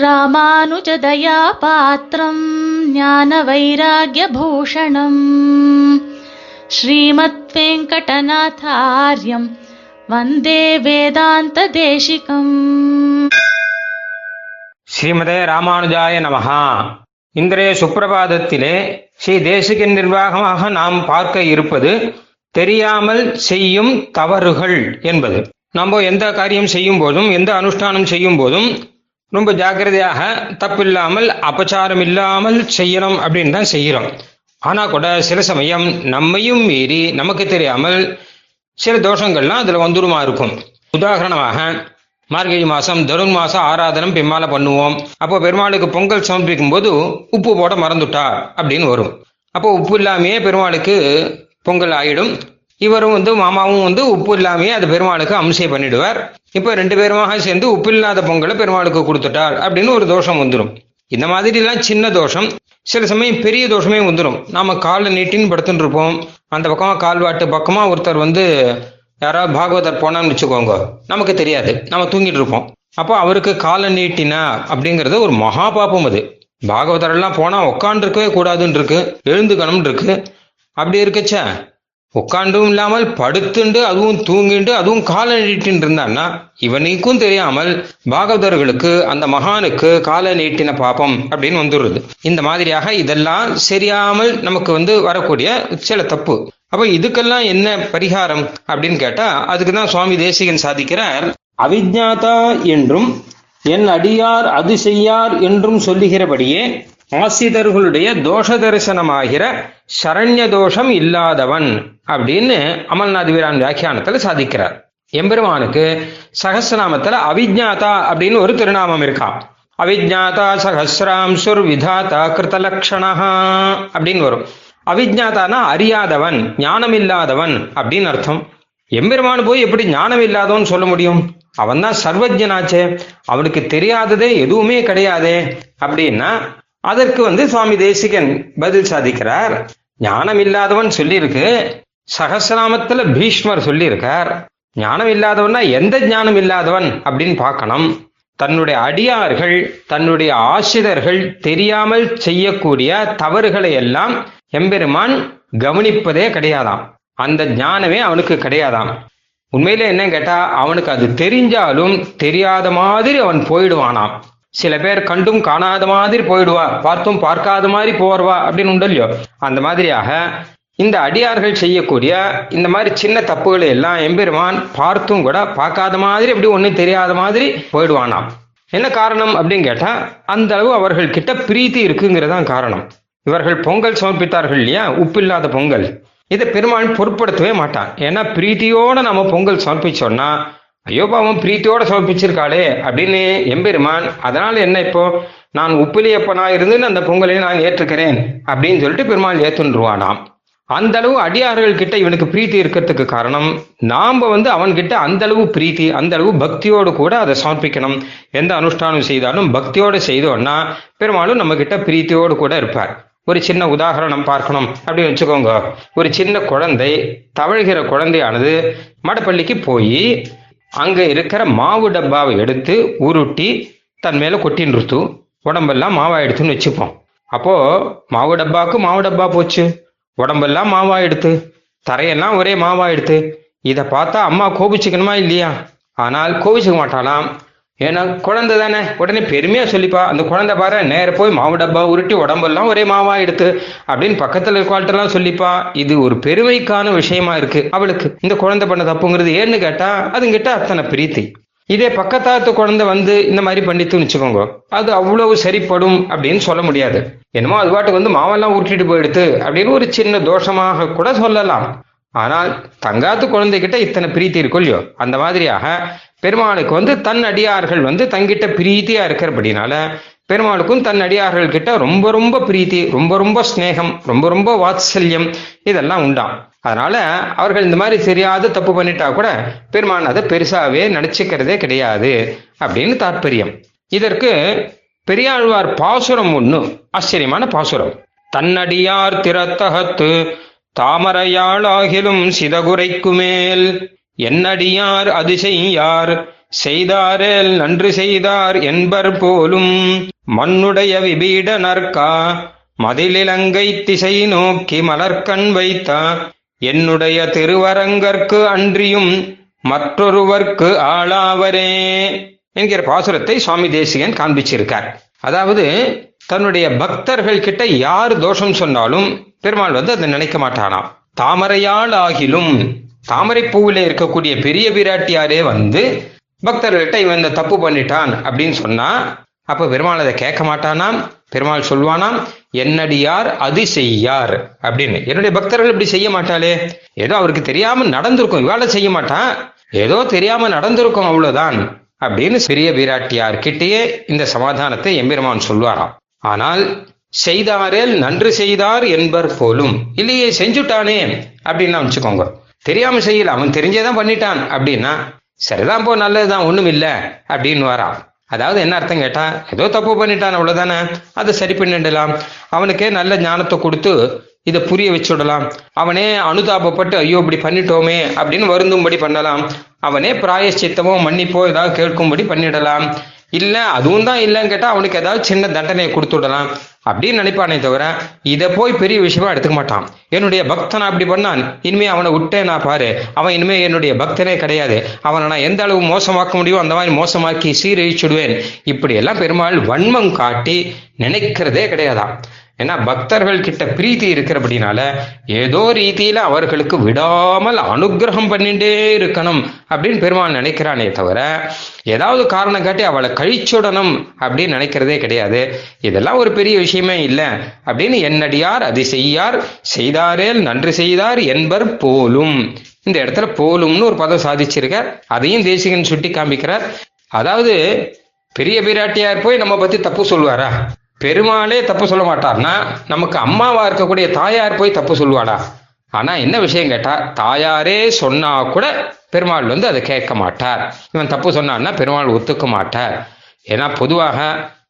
ராமானுஜதயா பாத்திரம் ஞான வைராகியபூஷணம் ஸ்ரீமத் வெங்கடநாதாரியம் வந்தே வேதாந்த தேசிகம் ஸ்ரீமதே ராமானுஜாய நமஹா இன்றைய சுப்பிரபாதத்திலே ஸ்ரீ தேசிகன் நிர்வாகமாக நாம் பார்க்க இருப்பது தெரியாமல் செய்யும் தவறுகள் என்பது. நம்ம எந்த காரியம் செய்யும் போதும் எந்த அனுஷ்டானம் செய்யும் போதும் ரொம்ப ஜாக்கிரதையாக தப்பில்லாமல் அபச்சாரம் இல்லாமல் செய்யணும் அப்படின்னு தான் செய்கிறோம். ஆனா கூட சில சமயம் நம்மையும் மீறி நமக்கு தெரியாமல் சில தோஷங்கள்லாம் அதுல வந்துருமா இருக்கும். உதாரணமாக மார்கழி மாசம் தருண் மாசம் ஆராதனம் பெருமாளை பண்ணுவோம். அப்போ பெருமாளுக்கு பொங்கல் சமர்ப்பிக்கும் போது உப்பு போட மறந்துட்டா அப்படின்னு வரும். அப்போ உப்பு இல்லாமையே பெருமாளுக்கு பொங்கல் ஆயிடும். இவரும் வந்து மாமாவும் வந்து உப்பு இல்லாமையே அது பெருமாளுக்கு அம்சை பண்ணிடுவார். இப்போ ரெண்டு பேருமாக சேர்ந்து உப்பு இல்லாத பொங்கலை பெருமாளுக்கு கொடுத்துட்டார் அப்படின்னு ஒரு தோஷம் வந்துடும் இந்த மாதிரிலாம் சின்ன தோஷம். சில சமயம் பெரிய தோஷமே வந்துடும் நாம காலை நீட்டின்னு படுத்துட்டு இருப்போம் அந்த பக்கமா கால்வாட்டு பக்கமா ஒருத்தர் வந்து யாராவது பாகவதர் போனான்னு வச்சுக்கோங்க. நமக்கு தெரியாது. நம்ம தூங்கிட்டு இருப்போம் அப்போ அவருக்கு காலை நீட்டினா அப்படிங்கிறது ஒரு மகா பாபம் அது. பாகவதர் எல்லாம் போனா உட்காந்துருக்கவே கூடாதுன்னு இருக்கு எழுந்துக்கணும்னு இருக்கு அப்படி இருக்கச்ச. உட்காண்டும் இல்லாமல் படுத்துண்டு அதுவும் தூங்கிண்டு அதுவும் காலை இருந்தான்னா இவனுக்கும் தெரியாமல் பாகவதர்களுக்கு அந்த மகானுக்கு கால நீட்டின பாப்பம் அப்படின்னு வந்துடுறது. இந்த மாதிரியாக இதெல்லாம் சரியாமல் நமக்கு வந்து வரக்கூடிய சில தப்பு. அப்ப இதுக்கெல்லாம் என்ன பரிகாரம் அப்படின்னு கேட்டா அதுக்கு தான் சுவாமி தேசிகன் சாதிக்கிறார். அவிஜாதா என்றும் என் அடியார் அது செய்யார் என்றும் சொல்லுகிறபடியே ஆசிரியர்களுடைய தோஷ தரிசனமாகிற சரண்ய தோஷம் இல்லாதவன் அப்படின்னு அமல்நாத் வீரான் வியாக்கியானத்துல சாதிக்கிறார். எம்பெருமானுக்கு சகசிரநாமத்துல அவிஜாதா அப்படின்னு ஒரு திருநாமம் இருக்கா அவிஜாதா சகசிராம்சுர் விதாதா கிருதலக்ஷணா அப்படின்னு வரும். அவிஜாதானா அறியாதவன் ஞானம் இல்லாதவன் அப்படின்னு அர்த்தம். எம்பெருமான் போய் எப்படி ஞானம் இல்லாதவன் சொல்ல முடியும்? அவன் தான் சர்வஜனாச்சே அவனுக்கு தெரியாததே எதுவுமே கிடையாதே அப்படின்னா அதற்கு வந்து சுவாமி தேசிகன் பதில் சாதிக்கிறார். ஞானம் இல்லாதவன் சொல்லியிருக்கு. சகசிராமத்துல பீஷ்மர் சொல்லியிருக்கார். ஞானம் இல்லாதவன்னா எந்த ஞானம் இல்லாதவன் அப்படின்னு பார்க்கணும். தன்னுடைய அடியார்கள் தன்னுடைய ஆசிரியர்கள் தெரியாமல் செய்யக்கூடிய தவறுகளை எல்லாம் எம்பெருமான் கவனிப்பதே கிடையாதாம். அந்த ஞானமே அவனுக்கு கிடையாதாம். உண்மையில என்ன கேட்டா அவனுக்கு அது தெரிஞ்சாலும் தெரியாத மாதிரி அவன் போயிடுவானாம். சில பேர் கண்டும் காணாத மாதிரி போயிடுவா பார்த்தும் பார்க்காத மாதிரி போர்வா அப்படின்னு உண்டு இல்லையோ? அந்த மாதிரியாக இந்த அடியார்கள் செய்யக்கூடிய இந்த மாதிரி சின்ன தப்புகளை எல்லாம் எம்பெருமான் பார்த்தும் கூட பார்க்காத மாதிரி அப்படி ஒன்றும் தெரியாத மாதிரி போயிடுவானாம். என்ன காரணம் அப்படின்னு கேட்டா அந்த அளவு அவர்கள் கிட்ட பிரீத்தி இருக்குங்கிறதான் காரணம். இவர்கள் பொங்கல் சமர்ப்பித்தார்கள் இல்லையா? உப்பில்லாத பொங்கல். இதை பெருமாள் பொருட்படுத்தவே மாட்டான். ஏன்னா பிரீத்தியோட நம்ம பொங்கல் சமர்ப்பிச்சோம்னா ஐயோ பிரீத்தியோட சமர்ப்பிச்சிருக்காளே அப்படின்னு எம்பெருமான் அதனால என்ன இப்போ? நான் உப்பிலியப்பனா இருந்து அந்த பொங்கலை நான் ஏற்றுக்கிறேன் அப்படின்னு சொல்லிட்டு பெருமாள் ஏத்துன்றுவானாம். அந்த அளவு அடியார்கள் கிட்ட இவனுக்கு பிரீத்தி இருக்கிறதுக்கு காரணம் நாம வந்து அவன்கிட்ட அந்த அளவு பிரீத்தி அந்த அளவு பக்தியோடு கூட அதை சமர்ப்பிக்கணும். எந்த அனுஷ்டானம் செய்தாலும் பக்தியோடு செய்தோம்னா பெருமாளும் நம்ம கிட்ட பிரீத்தியோடு கூட இருப்பார். ஒரு சின்ன உதாரணம் பார்க்கணும் அப்படின்னு வச்சுக்கோங்க. ஒரு சின்ன குழந்தை தவழ்கிற குழந்தையானது மடப்பள்ளிக்கு போய் அங்க இருக்கிற மாவு டப்பாவை எடுத்து உருட்டி தன் மேல கொட்டின்னு உடம்பெல்லாம் மாவா எடுத்துன்னு வச்சுப்போம். அப்போ மாவு டப்பாக்கு மாவு டப்பா போச்சு. உடம்பெல்லாம் மாவா எடுத்து தரையெல்லாம் ஒரே மாவா எடுத்து இதை பார்த்தா அம்மா கோபிச்சுக்கணுமா இல்லையா? ஆனால் கோபிச்சுக்க மாட்டாளாம். ஏன்னா குழந்தை தானே? உடனே பெருமையா சொல்லிப்பா அந்த குழந்தை பாரு நேர போய் மாவு டப்பா உருட்டி உடம்பெல்லாம் ஒரே மாவா எடுத்து அப்படின்னு பக்கத்துல இருக்கவாள்கிட்டலாம் சொல்லிப்பா இது ஒரு பெருமைக்கான விஷயமா இருக்கு. அவளுக்கு இந்த குழந்தை பண்ண தப்புங்கிறது ஏன்னு கேட்டா அதுங்கிட்ட அத்தனை பிரீத்தி. இதே பக்கத்தாத்து குழந்தை வந்து இந்த மாதிரி பண்ணித்துன்னு வச்சுக்கோங்க அது அவ்வளவு சரிப்படும் அப்படின்னு சொல்ல முடியாது. என்னமோ அது பாட்டுக்கு வந்து மாவெல்லாம் உருட்டிட்டு போயிடுத்து அப்படின்னு ஒரு சின்ன தோஷமாக கூட சொல்லலாம். ஆனால் தங்காத்து குழந்தைகிட்ட இத்தனை பிரீத்தி இருக்கும் இல்லையோ அந்த மாதிரியாக பெருமாளுக்கு வந்து தன் அடியார்கள் வந்து தங்கிட்ட பிரீத்தியா இருக்கிறபடினால பெருமாளுக்கும் தன் அடியார்கள் கிட்ட ரொம்ப ரொம்ப பிரீத்தி ரொம்ப ரொம்ப ஸ்நேகம் ரொம்ப ரொம்ப வாத்சல்யம் இதெல்லாம் உண்டாம் அதனால அவர்கள் இந்த மாதிரி தெரியாத தப்பு பண்ணிட்டா கூட பெருமான் அதை பெருசாவே நினைச்சுக்கிறதே கிடையாது அப்படின்னு தாற்பயம். இதற்கு பெரியாழ்வார் பாசுரம் ஒண்ணு ஆச்சரியமான பாசுரம். தன்னடியார் திறத்தகத்து தாமரையாளாகிலும் சிதகுரைக்கு மேல் என்னடியார் அதிசையார் செய்தாரேல் நன்று செய்தார் என்பர் போலும் மண்ணுடைய விபீட நற்கா? மதிலிலங்கை திசை நோக்கி மலர்கண் வைத்தா? என்னுடைய திருவரங்கற்கு அன்றியும் மற்றொருவர்க்கு ஆளாவரே என்கிற பாசுரத்தை சுவாமி தேசிகன் காண்பிச்சிருக்கார். அதாவது தன்னுடைய பக்தர்கள் கிட்ட யார் தோஷம் சொன்னாலும் பெருமாள் வந்து அதை நினைக்க மாட்டானாம். தாமரையால் ஆகிலும் தாமரை பூவில இருக்கக்கூடிய பெரிய பிராட்டியாரே வந்து பக்தர்கள்ட்ட இவன் இந்த தப்பு பண்ணிட்டான் அப்படின்னு சொன்னா அப்ப பெருமாள் அதை கேட்க மாட்டானாம். பெருமாள் சொல்வானாம் என்னடியார் அது செய்யார் அப்படின்னு. என்னுடைய பக்தர்கள் இப்படி செய்ய மாட்டாளே. ஏதோ அவருக்கு தெரியாம நடந்திருக்கும். இவாள செய்ய மாட்டான். ஏதோ தெரியாம நடந்திருக்கும் அவ்வளவுதான் அப்படின்னு பெரிய பிராட்டியார் கிட்டேயே இந்த சமாதானத்தை எம்பெருமான் சொல்வாராம். ஆனால் செய்தாரேல் நன்று செய்தார் என்பர் போலும். இல்லையே செஞ்சுட்டானே அப்படின்னு வச்சுக்கோங்க. தெரியாம செய்யல அவன் தெரிஞ்சேதான் பண்ணிட்டான் அப்படின்னா சரிதான் போ நல்லதுதான் ஒண்ணும் இல்ல அப்படின்னு வரான் அதாவது என்ன அர்த்தம் கேட்டா ஏதோ தப்பு பண்ணிட்டான் அவ்வளவுதானே அதை சரி பண்ணிடலாம். அவனுக்கே நல்ல ஞானத்தை கொடுத்து இதை புரிய வச்சுடலாம். அவனே அனுதாபப்பட்டு ஐயோ இப்படி பண்ணிட்டோமே அப்படின்னு வருந்தும்படி பண்ணலாம். அவனே பிராயச்சித்தமோ மன்னிப்போ ஏதாவது கேட்கும்படி பண்ணிடலாம். இல்ல அதுவும் தான் இல்லைன்னு கேட்டா அவனுக்கு ஏதாவது சின்ன தண்டனையை கொடுத்து விடலாம் அப்படின்னு நினைப்பானே தவிர இதை போய் பெரிய விஷயமா எடுத்துக்க மாட்டான். என்னுடைய பக்தன் அப்படி பண்ணான்? இனிமே அவனை விட்டே நான் பாரு. அவன் இனிமே என்னுடைய பக்தனே கிடையாது. அவனை நான் எந்த அளவு மோசமாக்க முடியும் அந்த மாதிரி மோசமாக்கி சீரழிச்சுடுவேன். இப்படி எல்லாம் பெருமாள் வன்மம் காட்டி நினைக்கிறதே கிடையாதான் ஏன்னா பக்தர்கள் கிட்ட பிரீத்தி இருக்கிறபடினால ஏதோ ரீதியில அவர்களுக்கு விடாமல் அனுகிரகம் பண்ணிட்டே இருக்கணும் அப்படின்னு பெருமாள் நினைக்கிறானே தவிர ஏதாவது காரணம் காட்டி அவளை கழிச்சுடணும் அப்படின்னு நினைக்கிறதே கிடையாது. இதெல்லாம் ஒரு பெரிய விஷயமே இல்லை அப்படின்னு என்னடியார் அது செய்யார் செய்தாரேல் நன்று செய்தார் என்பர் போலும். இந்த இடத்துல போலும்னு ஒரு பதம் சாதிச்சிருக்கார் அதையும் தேசிகன் சுட்டி காமிக்கிறார். அதாவது பெரிய பிராட்டியார் போய் நம்ம பத்தி தப்பு சொல்லுவாரா பெருமாளே தப்பு சொல்ல மாட்டார்னா நமக்கு அம்மாவா இருக்கக்கூடிய தாயார் போய் தப்பு சொல்லுவாடா ஆனா என்ன விஷயம் கேட்டா தாயாரே சொன்னா கூட பெருமாள் வந்து அதை கேட்க மாட்டார். இவன் தப்பு சொன்னான்னா பெருமாள் ஒத்துக்க மாட்டார். ஏன்னா பொதுவாக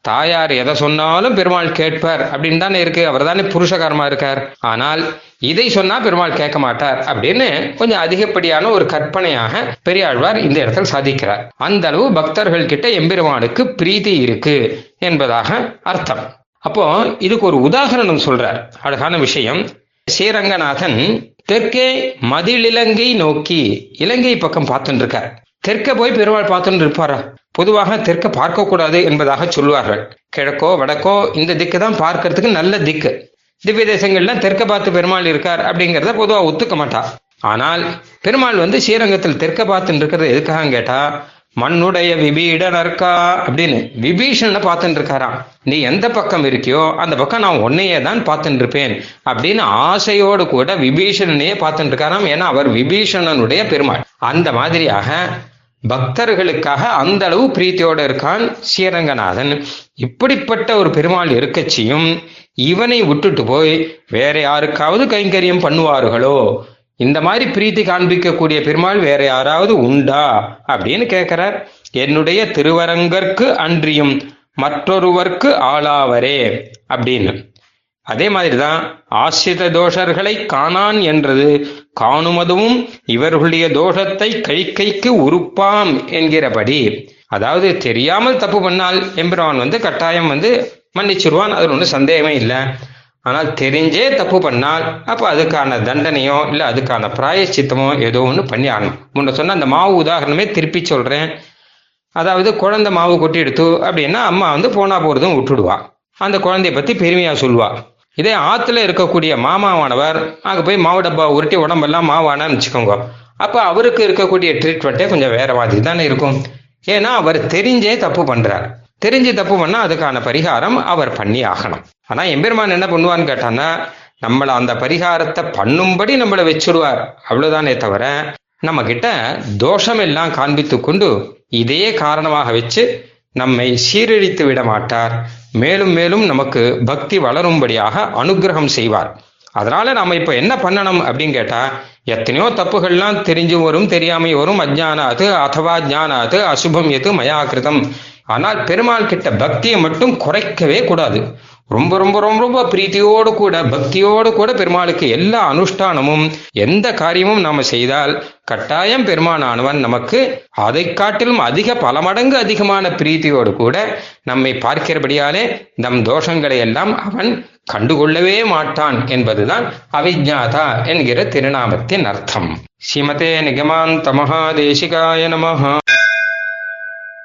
தாயார் எதை சொன்னாலும் பெருமாள் கேட்பார் அப்படின்னு தானே இருக்கு. அவர் தானே புருஷகாரமா இருக்கார். ஆனால் இதை சொன்னா பெருமாள் கேட்க மாட்டார் அப்படின்னு கொஞ்சம் அதிகப்படியான ஒரு கற்பனையாக பெரியாழ்வார் இந்த இடத்தில் சாதிக்கிறார். அந்த அளவு பக்தர்கள் கிட்ட எம்பெருமானுக்கு பிரீதி இருக்கு என்பதாக அர்த்தம். அப்போ இதுக்கு ஒரு உதாகரணம் சொல்றார். அழகான விஷயம். ஸ்ரீரங்கநாதன் தெற்கே மதிலிலங்கை நோக்கி இலங்கை பக்கம் பார்த்துட்டு இருக்கார். தெற்க போய் பெருமாள் பார்த்துட்டு இருப்பாரா? பொதுவாக தெற்க பார்க்கக்கூடாது என்பதாக சொல்லுவார்கள். கிழக்கோ வடக்கோ இந்த திக்கு தான் பார்க்கறதுக்கு நல்ல திக்கு. திவ்ய தேசங்கள்ல தெற்க பார்த்து பெருமாள் இருக்கார் அப்படிங்கிறத பொதுவாக ஒத்துக்க மாட்டா. ஆனால் பெருமாள் வந்து ஸ்ரீரங்கத்தில் தெற்க பார்த்துன்னு இருக்கிறது எதுக்காக கேட்டா மண்ணுடைய விபீட அப்படின்னு விபீஷணனை பார்த்துட்டு இருக்காராம். நீ எந்த பக்கம் இருக்கியோ அந்த பக்கம் நான் உன்னையே தான் பார்த்துட்டு இருப்பேன் அப்படின்னு ஆசையோடு கூட விபீஷணனையே பார்த்துட்டு இருக்காராம். ஏன்னா அவர் விபீஷணனுடைய பெருமாள். அந்த மாதிரியாக பக்தர்களுக்காக அந்த அளவு பிரீத்தியோடு இருக்கான் ஸ்ரீரங்கநாதன். இப்படிப்பட்ட ஒரு பெருமாள் இருக்கச்சியும் இவனை விட்டுட்டு போய் வேற யாருக்காவது கைங்கரியம் பண்ணுவார்களோ? இந்த மாதிரி பிரீத்தி காண்பிக்கக்கூடிய பெருமாள் வேற யாராவது உண்டா? அப்படின்னு கேட்கிறார். என்னுடைய திருவரங்கற்கு அன்றியும் மற்றொருவர்க்கு ஆளாவரே அப்படின்னு. அதே மாதிரிதான் ஆசிரித தோஷர்களை காணான் என்றது. காணுமதுவும் இவர்களுடைய தோஷத்தை கைக்கைக்கு உறுப்பாம் என்கிறபடி. அதாவது தெரியாமல் தப்பு பண்ணால் எம்பிரான் வந்து கட்டாயம் வந்து மன்னிச்சிருவான் அதில் ஒன்றும் சந்தேகமே இல்லை. ஆனால் தெரிஞ்சே தப்பு பண்ணால் அப்போ அதுக்கான தண்டனையோ இல்லை அதுக்கான பிராயச்சித்தமோ ஏதோ ஒன்று பண்ணி ஆகணும். முன்ன சொன்ன அந்த மாவு உதாரணமே திருப்பி சொல்றேன். அதாவது குழந்தை மாவு கொட்டி எடுத்து அப்படின்னா அம்மா வந்து போனா போறதும் விட்டுடுவா. அந்த குழந்தைய பத்தி பெருமையா சொல்லுவாள் இதே ஆத்துல இருக்கக்கூடிய மாமாவானவர் அங்கே போய் மாவு டப்பா உருட்டி உடம்பெல்லாம் மாவானான்னு வச்சுக்கோங்க அப்போ அவருக்கு இருக்கக்கூடிய ட்ரீட்மெண்ட்டே கொஞ்சம் வேற மாதிரி தானே இருக்கும். ஏன்னா அவர் தெரிஞ்சே தப்பு பண்றார். தெரிஞ்சு தப்பு பண்ணா அதுக்கான பரிகாரம் அவர் பண்ணி ஆகணும். ஆனா எம்பெருமான் என்ன பண்ணுவான்னு கேட்டான்னா நம்மளை அந்த பரிகாரத்தை பண்ணும்படி நம்மளை வச்சுடுவார் அவ்வளவுதானே தவிர நம்ம கிட்ட தோஷம் எல்லாம் காண்பித்து கொண்டு இதையே காரணமாக வச்சு நம்மை சீரழித்து விட மாட்டார். மேலும் மேலும் நமக்கு பக்தி வளரும்படியாக அனுகிரகம் செய்வார். அதனால நாம இப்ப என்ன பண்ணணும் அப்படின்னு கேட்டா எத்தனையோ தப்புகள்லாம் தெரிஞ்சு வரும் தெரியாமை வரும். அஜ்ஞானாது அதவா ஜானாது அசுபம் எது மயாகிருதம். ஆனால் பெருமாள் கிட்ட பக்தியை மட்டும் குறைக்கவே கூடாது. ரொம்ப ரொம்ப ரொம்ப ரொம்ப பிரீத்தியோடு கூட பக்தியோடு கூட பெருமாளுக்கு எல்லா அனுஷ்டானமும் எந்த காரியமும் நாம செய்தால் கட்டாயம் பெருமானானவன் நமக்கு அதை காட்டிலும் அதிக பல மடங்கு அதிகமான பிரீத்தியோடு கூட நம்மை பார்க்கிறபடியாலே நம் தோஷங்களை எல்லாம் அவன் கண்டுகொள்ளவே மாட்டான் என்பதுதான் அவிஜாதா என்கிற திருநாமத்தின் அர்த்தம். ஸ்ரீமதே நிகமாந்த மகாதேசிகாய நமஹா.